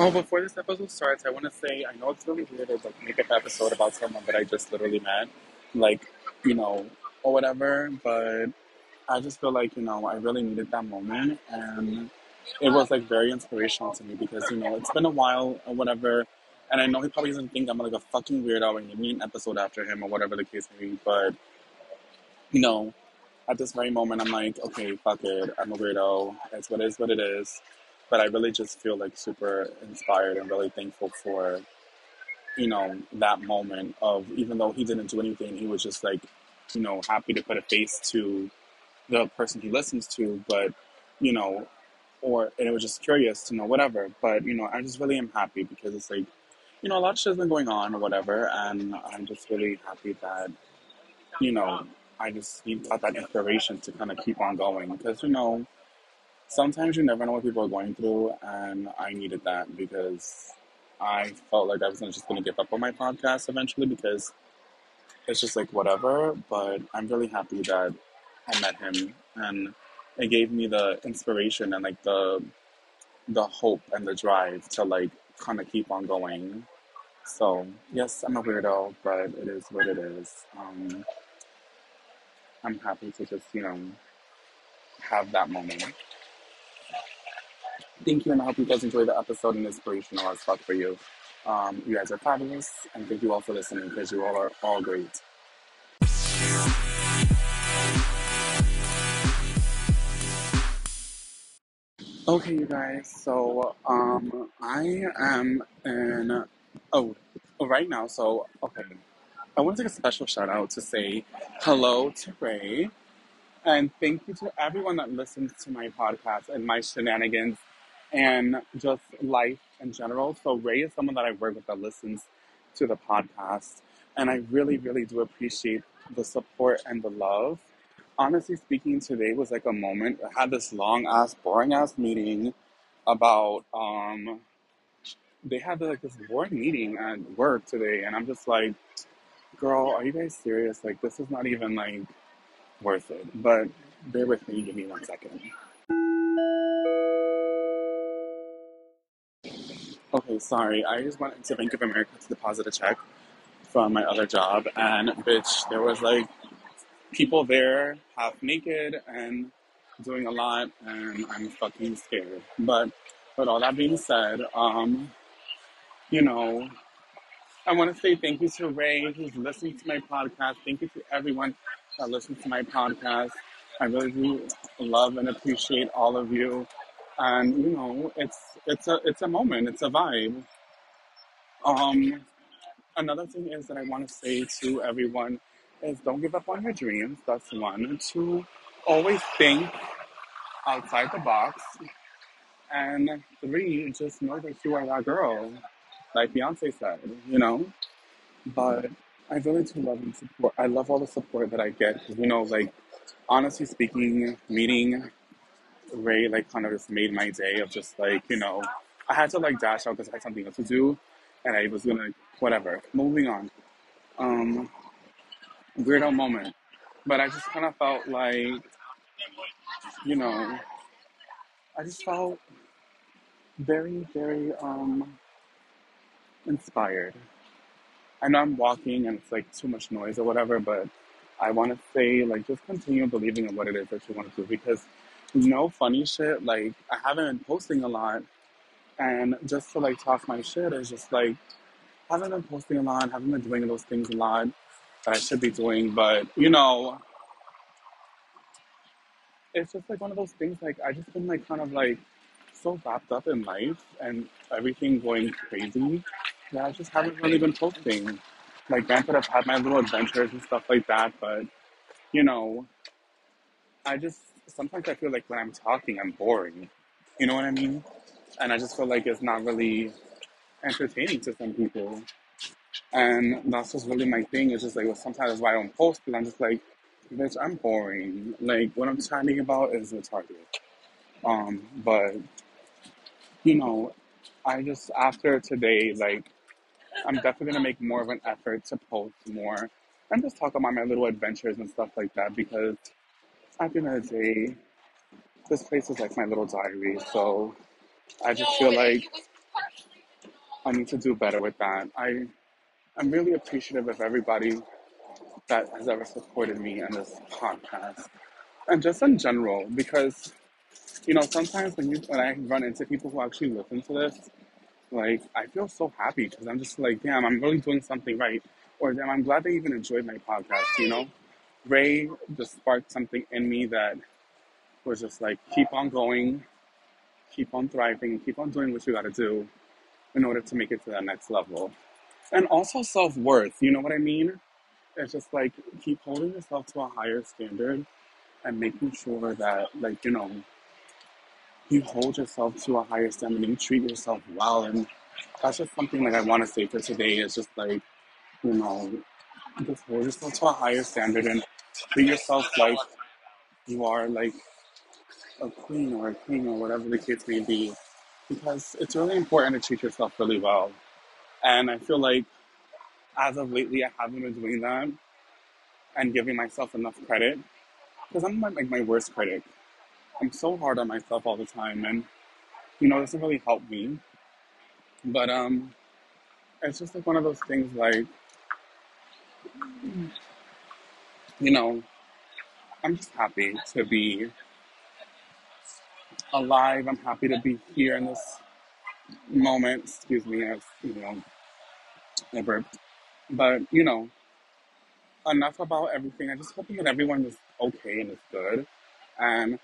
Oh, before this episode starts, I want to say I know it's really weird to like make an episode about someone that I just literally met, like you know, or whatever. But I just feel like you know I really needed that moment, and it was like very inspirational to me because you know it's been a while or whatever, and I know he probably doesn't think I'm like a fucking weirdo and give me an episode after him or whatever the case may be. But you know, at this very moment, I'm like, okay, fuck it, I'm a weirdo. It's what it is, what it is. But I really just feel like super inspired and really thankful for you know, that moment of even though he didn't do anything, he was just like, you know, happy to put a face to the person he listens to, but, you know, or, and it was just curious to know whatever. But, you know, I just really am happy because it's like, you know, a lot of shit has been going on or whatever, and I'm just really happy that, you know, I just got that inspiration to kind of keep on going because, you know, sometimes you never know what people are going through, and I needed that because I felt like I was just going to give up on my podcast eventually because it's just like whatever. But I'm really happy that I met him, and it gave me the inspiration and like the the hope and the drive to like kind of keep on going. So yes, I'm a weirdo, but it is what it is. Um, I'm happy to just you know have that moment. Thank you, and I hope you guys enjoy the episode and inspirational as fuck for you. Um, you guys are fabulous, and thank you all for listening because you all are all great. Okay, you guys. So, um, I am in. Oh, oh, right now. So, okay. I want to take a special shout out to say hello to Ray, and thank you to everyone that listens to my podcast and my shenanigans and just life in general. So Ray is someone that I work with that listens to the podcast, and I really, really do appreciate the support and the love. Honestly speaking, today was like a moment. I had this long ass, boring ass meeting about um. They had like this boring meeting at work today, and I'm just like, girl, are you guys serious? Like, this is not even like worth it. But bear with me, give me one second. Okay, sorry. I just went into Bank of America to deposit a check from my other job, and bitch, there was like people there half naked and doing a lot, and I'm fucking scared. But with all that being said, um, you know, I want to say thank you to Ray who's listening to my podcast. Thank you to everyone that listens to my podcast. I really do love and appreciate all of you. And you know, it's it's a it's a moment, it's a vibe. Um, another thing is that I want to say to everyone is don't give up on your dreams. That's one. Two, always think outside the box. And three, just know that you are that girl, like Beyonce said, you know? But I really do love and support. I love all the support that I get You know, like, honestly speaking, meeting Ray, like, kind of just made my day of just, like, you know, I had to, like, dash out because I had something else to do. And I was gonna, whatever. Moving on. Um, weirdo moment. But I just kind of felt like, you know, I just felt very, very um, inspired. I know I'm walking and it's like too much noise or whatever, but I want to say, like, just continue believing in what it is that you want to do because no funny shit. Like, I haven't been posting a lot, and just to like talk my shit is just like, haven't been posting a lot, haven't been doing those things a lot that I should be doing, but you know, it's just like one of those things like I just been like kind of like so wrapped up in life and everything going crazy that I just haven't really been posting. Like granted I've had my little adventures and stuff like that, but you know, I just sometimes I feel like when I'm talking I'm boring. You know what I mean? And I just feel like it's not really entertaining to some people. And that's just really my thing. It's just like well, sometimes why I don't post because I'm just like, bitch, I'm boring. Like what I'm chatting about is retarded. Um, but you know, I just after today, like I'm definitely gonna make more of an effort to post more and just talk about my little adventures and stuff like that because at the end of the day, this place is like my little diary. So I just feel like I need to do better with that. I I'm really appreciative of everybody that has ever supported me in this podcast and just in general because you know sometimes when you when I run into people who actually listen to this, like I feel so happy because I'm just like, damn, I'm really doing something right, or damn, I'm glad they even enjoyed my podcast. You know, Ray just sparked something in me that was just like, keep on going, keep on thriving, keep on doing what you got to do in order to make it to that next level. And also self worth, you know what I mean? It's just like keep holding yourself to a higher standard and making sure that, like, you know, you hold yourself to a higher standard and you treat yourself well. And that's just something like I want to say for today is just like, you know, just hold yourself to a higher standard and treat yourself like you are like a queen or a king or whatever the case may be. Because it's really important to treat yourself really well. And I feel like as of lately, I haven't been doing that and giving myself enough credit because I'm like my worst critic. I'm so hard on myself all the time, and you know, doesn't really help me. But um, it's just like one of those things. Like, you know, I'm just happy to be alive. I'm happy to be here in this moment. Excuse me, as you know, I burped. But you know, enough about everything. I'm just hoping that everyone is okay and is good. And,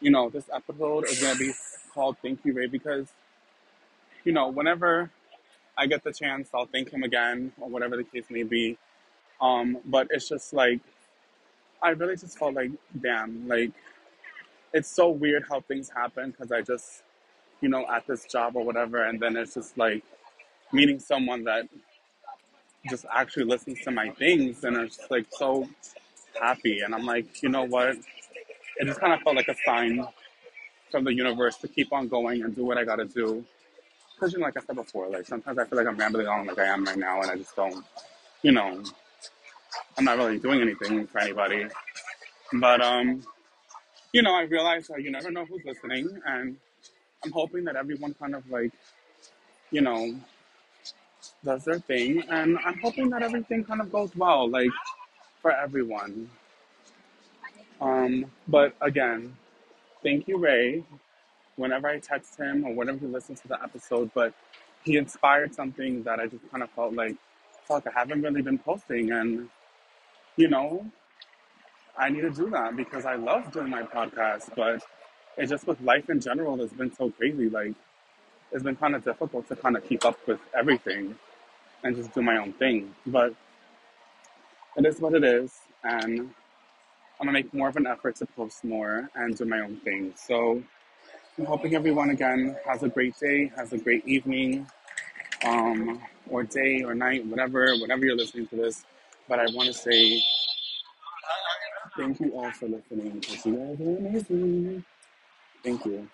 you know, this episode is going to be called Thank You, Ray, because, you know, whenever I get the chance, I'll thank him again or whatever the case may be. Um, but it's just like, I really just felt like, damn, like, it's so weird how things happen because I just, you know, at this job or whatever, and then it's just like meeting someone that just actually listens to my things and is like so happy. And I'm like, you know what? It just kind of felt like a sign from the universe to keep on going and do what I gotta do. Because, you know, like I said before, like sometimes I feel like I'm rambling on like I am right now and I just don't, you know, I'm not really doing anything for anybody. But, um, you know, I realize that you never know who's listening and I'm hoping that everyone kind of like, you know, does their thing, and I'm hoping that everything kind of goes well, like for everyone. Um, but again, thank you, Ray. Whenever I text him or whenever he listens to the episode, but he inspired something that I just kind of felt like, fuck, I haven't really been posting, and you know, I need to do that because I love doing my podcast, but it's just with life in general has been so crazy. Like, it's been kind of difficult to kind of keep up with everything and just do my own thing. But it is what it is, and I'm gonna make more of an effort to post more and do my own thing. So I'm hoping everyone again has a great day, has a great evening, um, or day or night, whatever, whatever you're listening to this. But I want to say thank you all for listening because you guys are amazing. Thank you.